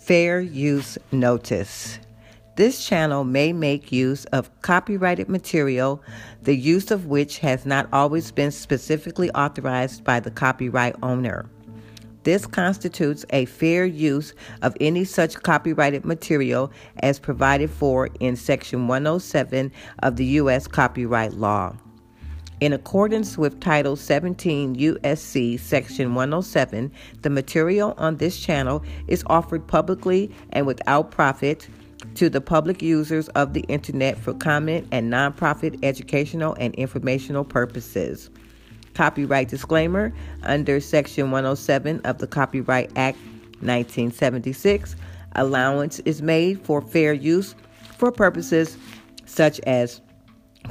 Fair Use Notice. This channel may make use of copyrighted material, the use of which has not always been specifically authorized by the copyright owner. This constitutes a fair use of any such copyrighted material as provided for in Section 107 of the U.S. Copyright Law. In accordance with Title 17 USC Section 107, the material on this channel is offered publicly and without profit to the public users of the Internet for comment and nonprofit educational and informational purposes. Copyright disclaimer under Section 107 of the Copyright Act 1976, allowance is made for fair use for purposes such as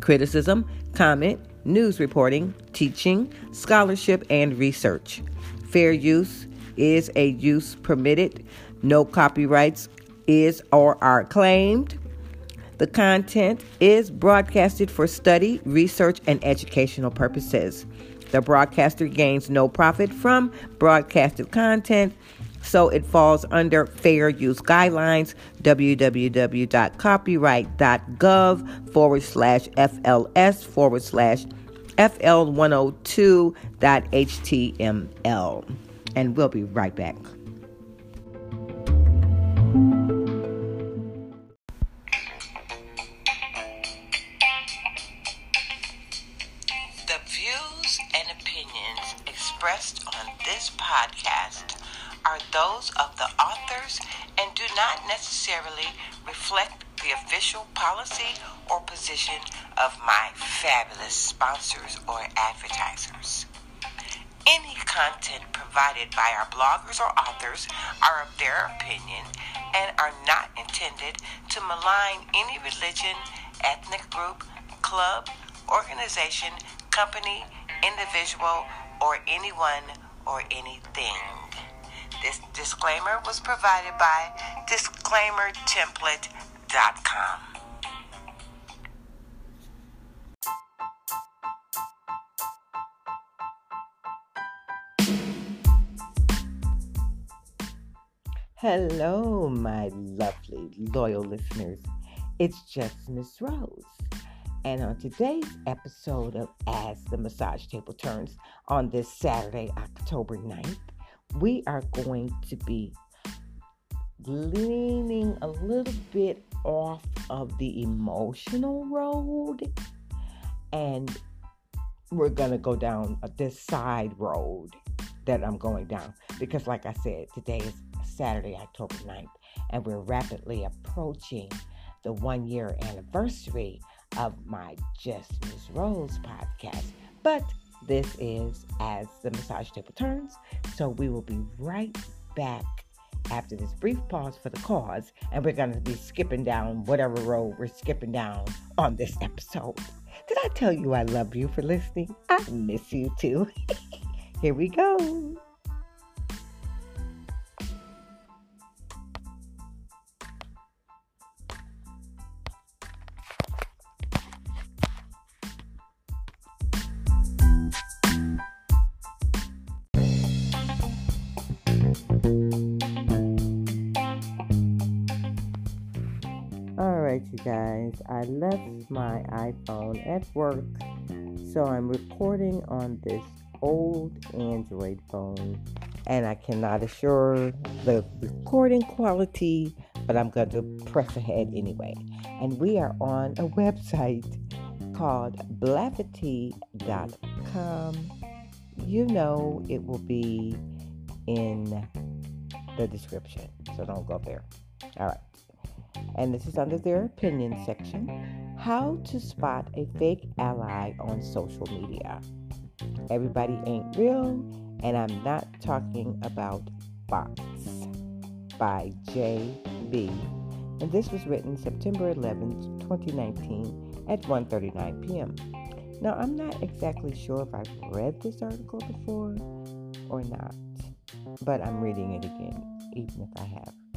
criticism, comment, news reporting, teaching, scholarship, and research. Fair use is a use permitted. No copyrights is or are claimed. The content is broadcasted for study, research, and educational purposes. The broadcaster gains no profit from broadcasted content, so it falls under fair use guidelines www.copyright.gov forward slash FLS forward slash FL102.html. And we'll be right back. Fabulous sponsors or advertisers. Any content provided by our bloggers or authors are of their opinion and are not intended to malign any religion, ethnic group, club, organization, company, individual, or anyone or anything. This disclaimer was provided by disclaimertemplate.com. Hello, my lovely, loyal listeners. It's just Miss Rose. And on today's episode of As the Massage Table Turns on this Saturday, October 9th, we are going to be leaning a little bit off of the emotional road and we're going to go down uh, this side road that I'm going down because, like I said, today is Saturday, October 9th, and we're rapidly approaching the one year anniversary of my Just Miss Rose podcast. But this is As the Massage Table Turns, so we will be right back after this brief pause for the cause, and we're going to be skipping down whatever road we're skipping down on this episode. Did I tell you I love you for listening? I miss you too. Here we go. Guys, I left my iPhone at work, so I'm recording on this old Android phone, and I cannot assure the recording quality, but I'm going to press ahead anyway. And we are on a website called blavity.com. You know, it will be in the description, so don't go there. All right and this is under their opinion section how to spot a fake ally on social media. Everybody ain't real, and I'm not talking about bots by Jaye B. And this was written September 11th, 2019 at 1:39 p.m. Now, I'm not exactly sure if I've read this article before or not, but I'm reading it again, even if I have.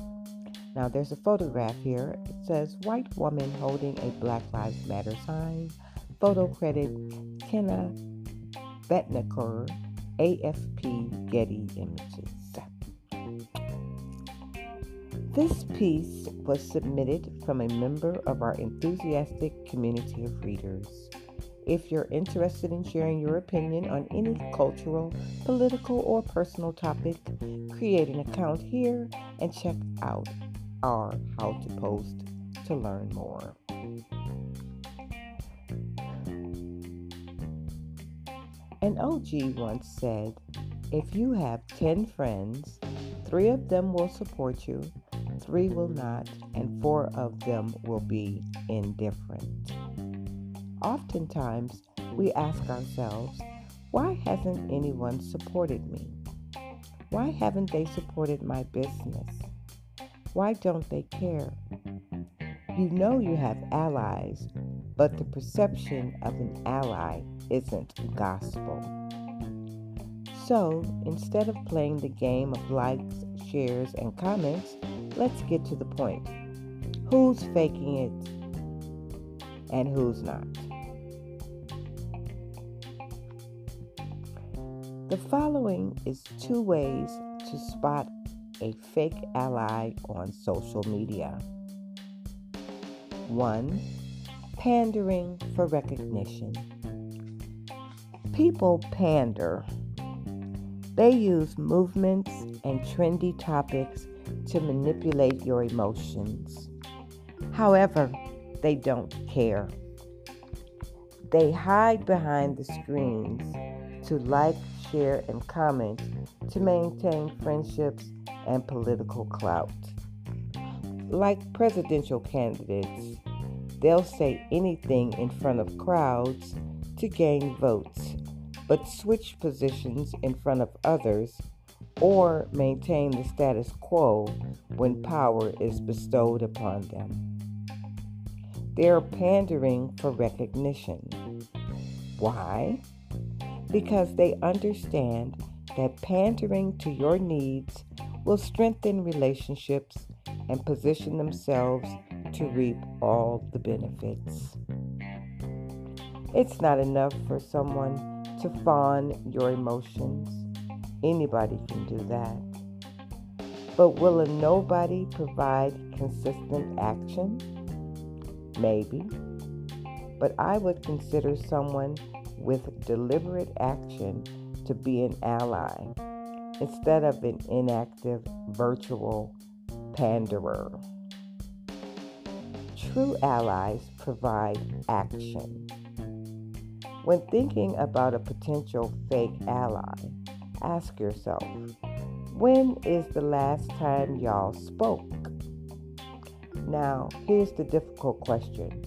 Now, there's a photograph here. It says white woman holding a Black Lives Matter sign. Photo credit Kena Betancur, AFP Getty Images. This piece was submitted from a member of our enthusiastic community of readers. If you're interested in sharing your opinion on any cultural, political, or personal topic, create an account here and check out our How to Post to learn more. An OG once said, if you have 10 friends, three of them will support you, three will not, and four of them will be indifferent. Oftentimes, we ask ourselves, why hasn't anyone supported me? Why haven't they supported my business? Why don't they care? You know you have allies, but the perception of an ally isn't gospel. So instead of playing the game of likes, shares, and comments, let's get to the point. Who's faking it and who's not? The following is two ways to spot a fake ally on social media. One, pandering for recognition. People pander. They use movements and trendy topics to manipulate your emotions. However, they don't care. They hide behind the screens to like, share, and comment to maintain friendships and political clout. Like presidential candidates, they'll say anything in front of crowds to gain votes, but switch positions in front of others or maintain the status quo when power is bestowed upon them. They are pandering for recognition. Why? Because they understand that pandering to your needs will strengthen relationships and position themselves to reap all the benefits. It's not enough for someone to fawn your emotions. Anybody can do that. But will a nobody provide consistent action? Maybe. But I would consider someone with deliberate action to be an ally instead of an inactive virtual panderer. True allies provide action. When thinking about a potential fake ally, ask yourself when is the last time y'all spoke? Now, here's the difficult question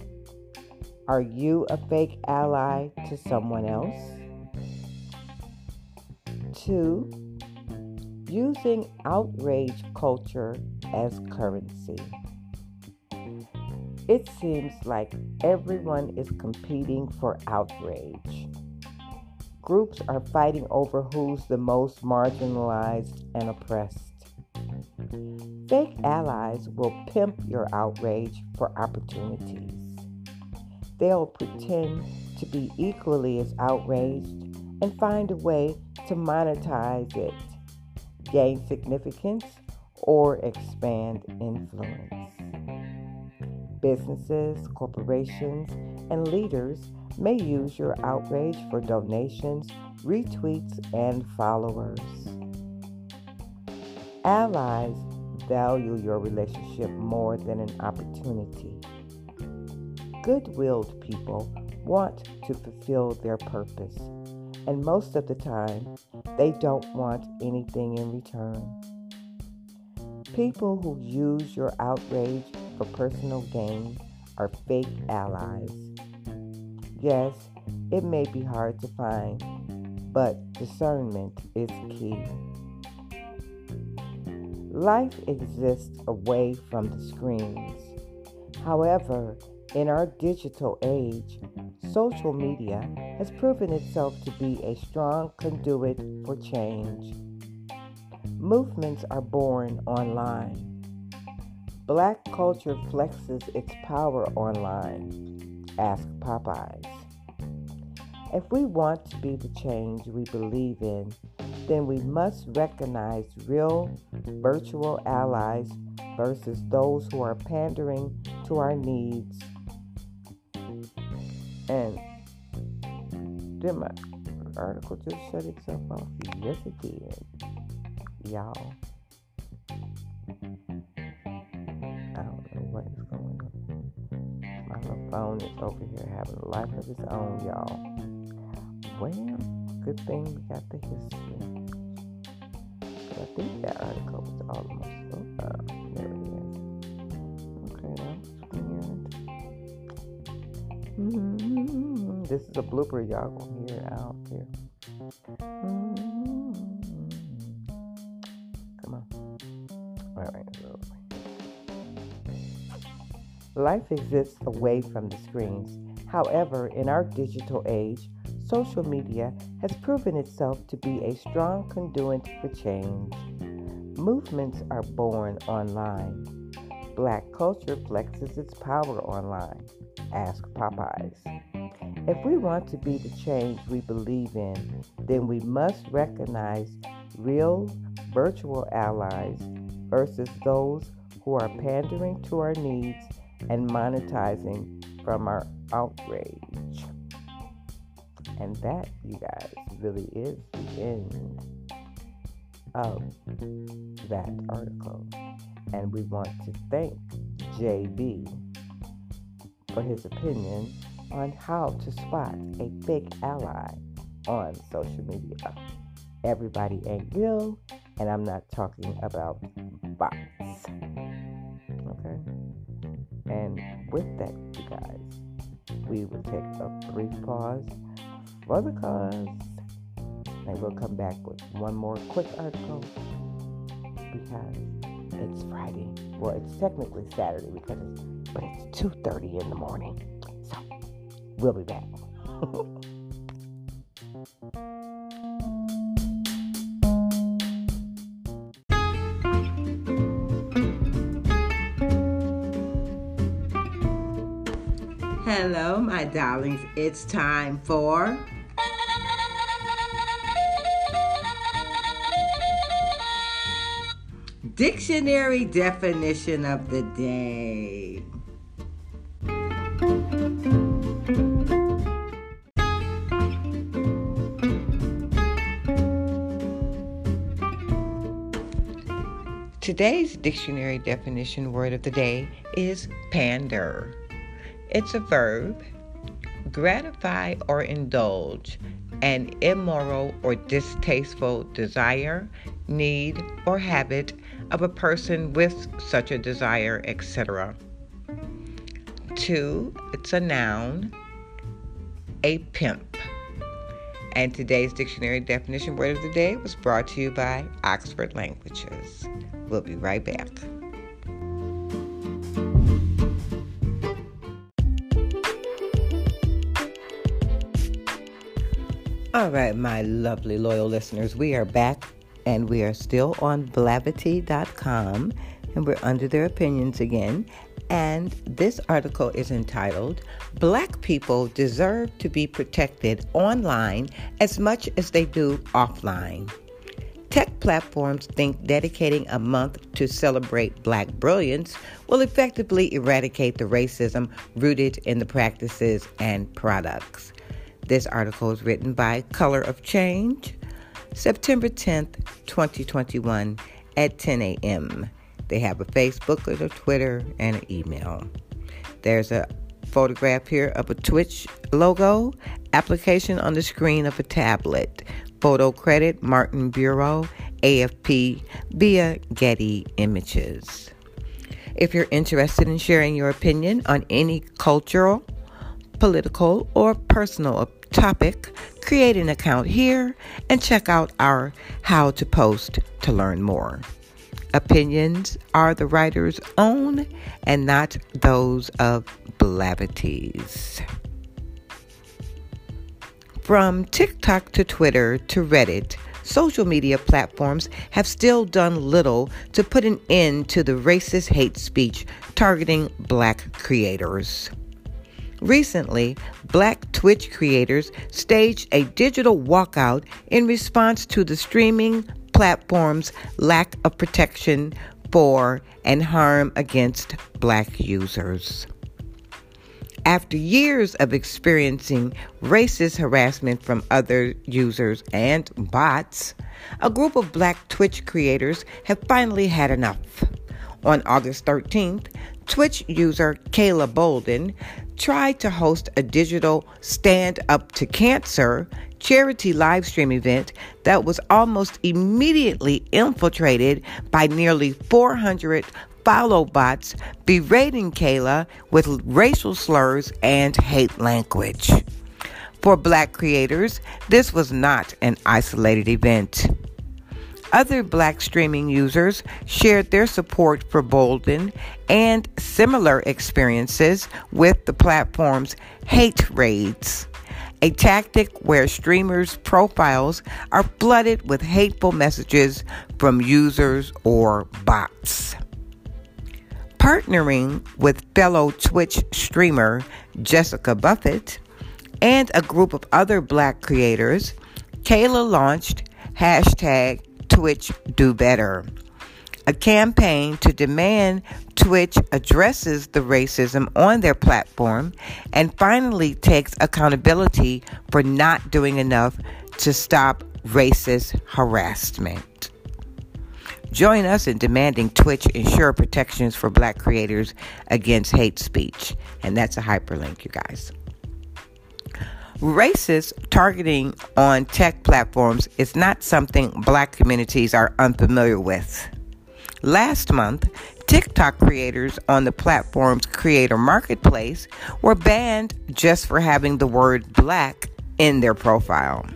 Are you a fake ally to someone else? Two, using outrage culture as currency. It seems like everyone is competing for outrage. Groups are fighting over who's the most marginalized and oppressed. Fake allies will pimp your outrage for opportunities. They'll pretend to be equally as outraged and find a way to monetize it, gain significance, or expand influence. Businesses, corporations, and leaders may use your outrage for donations, retweets, and followers. Allies value your relationship more than an opportunity. Good willed people want to fulfill their purpose and most of the time, they don't want anything in return. People who use your outrage for personal gain are fake allies. Yes, it may be hard to find, but discernment is key. Life exists away from the screens. However, in our digital age, social media has proven itself to be a strong conduit for change. Movements are born online. Black culture flexes its power online. Ask Popeyes. If we want to be the change we believe in, then we must recognize real virtual allies versus those who are pandering to our needs. And did my article just shut itself off? Yes, it did. Y'all. I don't know what is going on. My little phone is over here having a life of its own, y'all. Well, good thing we got the history. But I think that article was almost over. This is a blooper, y'all gonna hear out here. Mm-hmm. Come on. All right, Life exists away from the screens. However, in our digital age, social media has proven itself to be a strong conduit for change. Movements are born online. Black culture flexes its power online. Ask Popeyes. If we want to be the change we believe in, then we must recognize real virtual allies versus those who are pandering to our needs and monetizing from our outrage. And that, you guys, really is the end of that article. And we want to thank Jaye B for his opinion on how to spot a fake ally on social media. Everybody ain't real, and I'm not talking about bots. Okay? And with that, you guys, we will take a brief pause for the cause. And we'll come back with one more quick article because it's Friday. Well, it's technically Saturday because it's, but it's 2:30 in the morning. We'll be back. Hello, my darlings. It's time for. Dictionary definition of the day. Today's dictionary definition word of the day is pander. It's a verb. Gratify or indulge an immoral or distasteful desire, need, or habit of a person with such a desire, etc. Two, it's a noun, a pimp. And today's dictionary definition word of the day was brought to you by Oxford Languages. We'll be right back. All right, my lovely loyal listeners, we are back and we are still on blavity.com and we're under their opinions again. And this article is entitled Black People Deserve to Be Protected Online as Much as They Do Offline. Tech platforms think dedicating a month to celebrate Black brilliance will effectively eradicate the racism rooted in the practices and products. This article is written by Color of Change, September 10th, 2021, at 10 a.m. They have a Facebook, a Twitter, and an email. There's a photograph here of a Twitch logo, application on the screen of a tablet, photo credit Martin Bureau, AFP, via Getty Images. If you're interested in sharing your opinion on any cultural, political, or personal topic, create an account here and check out our How to Post to learn more. Opinions are the writer's own and not those of Blavity's. From TikTok to Twitter to Reddit, social media platforms have still done little to put an end to the racist hate speech targeting black creators. Recently, black Twitch creators staged a digital walkout in response to the streaming platform's lack of protection for and harm against black users. After years of experiencing racist harassment from other users and bots, a group of black Twitch creators have finally had enough. On August 13th, Twitch user Kayla Bolden tried to host a digital Stand Up to Cancer charity live stream event that was almost immediately infiltrated by nearly 400 follow bots berating Kayla with racial slurs and hate language. For black creators, this was not an isolated event. Other black streaming users shared their support for Bolden and similar experiences with the platform's hate raids, a tactic where streamers' profiles are flooded with hateful messages from users or bots. Partnering with fellow Twitch streamer Jessica Buffett and a group of other black creators, Kayla launched hashtag Twitch Do Better, a campaign to demand Twitch addresses the racism on their platform and finally takes accountability for not doing enough to stop racist harassment. Join us in demanding Twitch ensure protections for black creators against hate speech. And that's a hyperlink, you guys. Racist targeting on tech platforms is not something black communities are unfamiliar with. Last month, TikTok creators on the platform's creator marketplace were banned just for having the word black in their profile.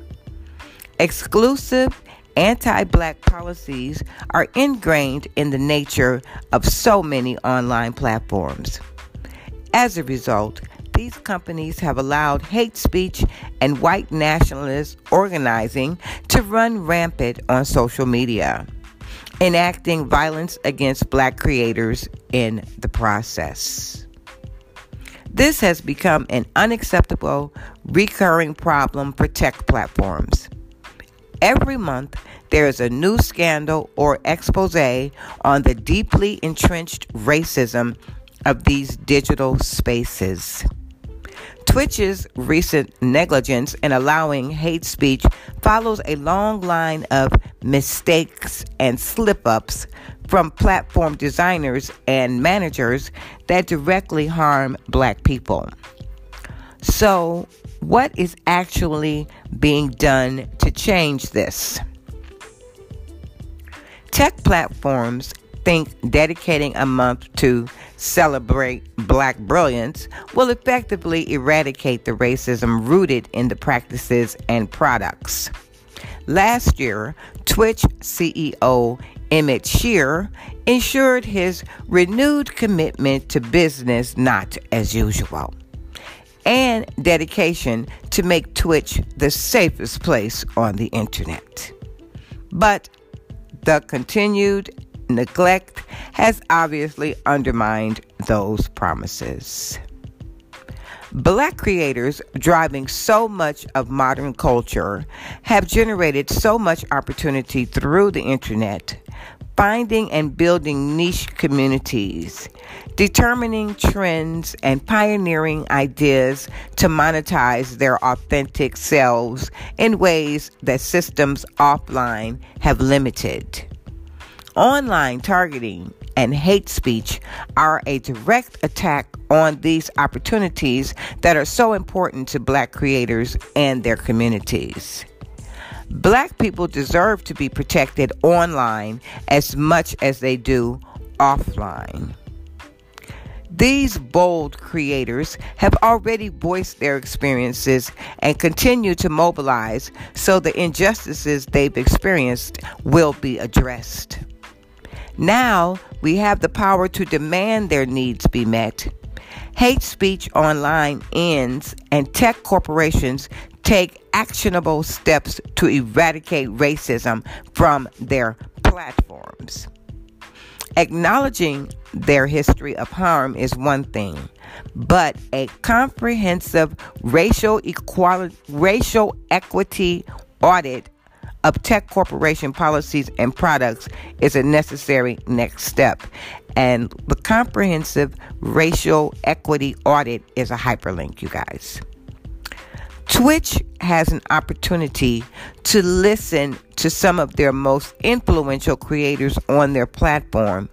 Exclusive anti black policies are ingrained in the nature of so many online platforms. As a result, these companies have allowed hate speech and white nationalist organizing to run rampant on social media, enacting violence against black creators in the process. This has become an unacceptable, recurring problem for tech platforms. Every month, there is a new scandal or expose on the deeply entrenched racism of these digital spaces. Twitch's recent negligence in allowing hate speech follows a long line of mistakes and slip ups from platform designers and managers that directly harm black people. So, what is actually being done to change this? Tech platforms think dedicating a month to celebrate black brilliance will effectively eradicate the racism rooted in the practices and products. Last year, Twitch CEO Emmett Shear ensured his renewed commitment to business not as usual and dedication to make Twitch the safest place on the internet. But the continued neglect has obviously undermined those promises. Black creators driving so much of modern culture have generated so much opportunity through the internet, finding and building niche communities, determining trends, and pioneering ideas to monetize their authentic selves in ways that systems offline have limited. Online targeting and hate speech are a direct attack on these opportunities that are so important to black creators and their communities. Black people deserve to be protected online as much as they do offline. These bold creators have already voiced their experiences and continue to mobilize so the injustices they've experienced will be addressed. Now we have the power to demand their needs be met. Hate speech online ends, and tech corporations take actionable steps to eradicate racism from their platforms. Acknowledging their history of harm is one thing, but a comprehensive racial equality, racial equity audit of tech corporation policies and products is a necessary next step. And the comprehensive racial equity audit is a hyperlink, you guys. Twitch has an opportunity to listen to some of their most influential creators on their platform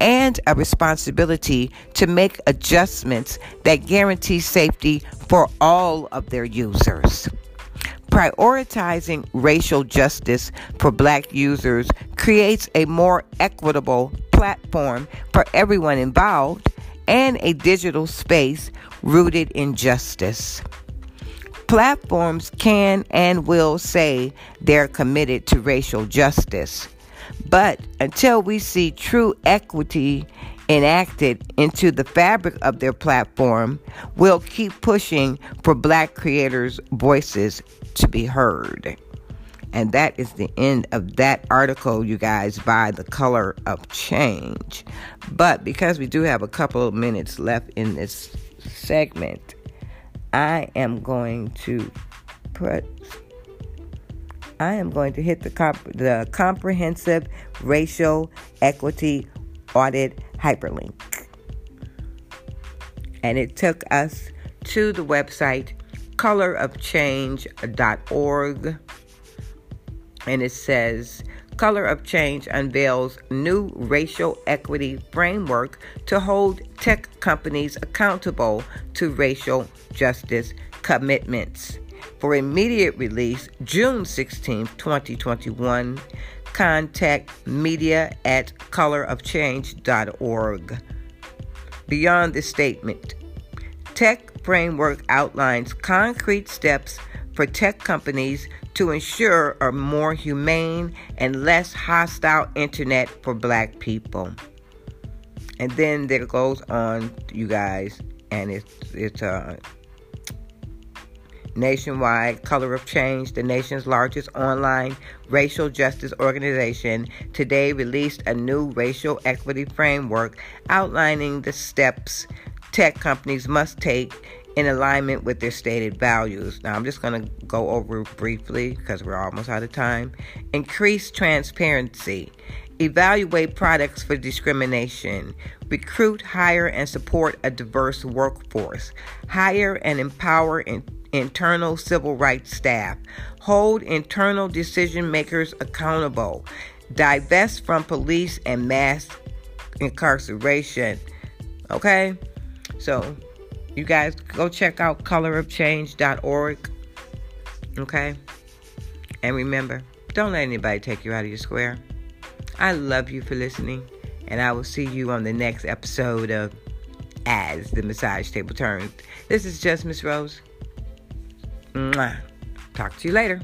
and a responsibility to make adjustments that guarantee safety for all of their users. Prioritizing racial justice for black users creates a more equitable platform for everyone involved and a digital space rooted in justice. Platforms can and will say they're committed to racial justice. But until we see true equity enacted into the fabric of their platform, we'll keep pushing for black creators' voices to be heard. And that is the end of that article, you guys, by The Color of Change. But because we do have a couple of minutes left in this segment, I am going to put I am going to hit the comp- the comprehensive racial equity audit hyperlink. And it took us to the website colorofchange.org and it says Color of Change unveils new racial equity framework to hold tech companies accountable to racial justice commitments. For immediate release, June 16, 2021, contact media at colorofchange.org. Beyond the statement, Tech Framework outlines concrete steps for tech companies to ensure a more humane and less hostile internet for black people. And then there goes on, you guys, and it's it's a uh, nationwide color of change the nation's largest online racial justice organization today released a new racial equity framework outlining the steps tech companies must take in alignment with their stated values. Now, I'm just going to go over briefly because we're almost out of time. Increase transparency. Evaluate products for discrimination. Recruit, hire, and support a diverse workforce. Hire and empower internal civil rights staff. Hold internal decision makers accountable. Divest from police and mass incarceration. Okay? So, you guys go check out colorofchange.org. Okay? And remember, don't let anybody take you out of your square. I love you for listening, and I will see you on the next episode of As the Massage Table Turns. This is just Miss Rose. Mwah. Talk to you later.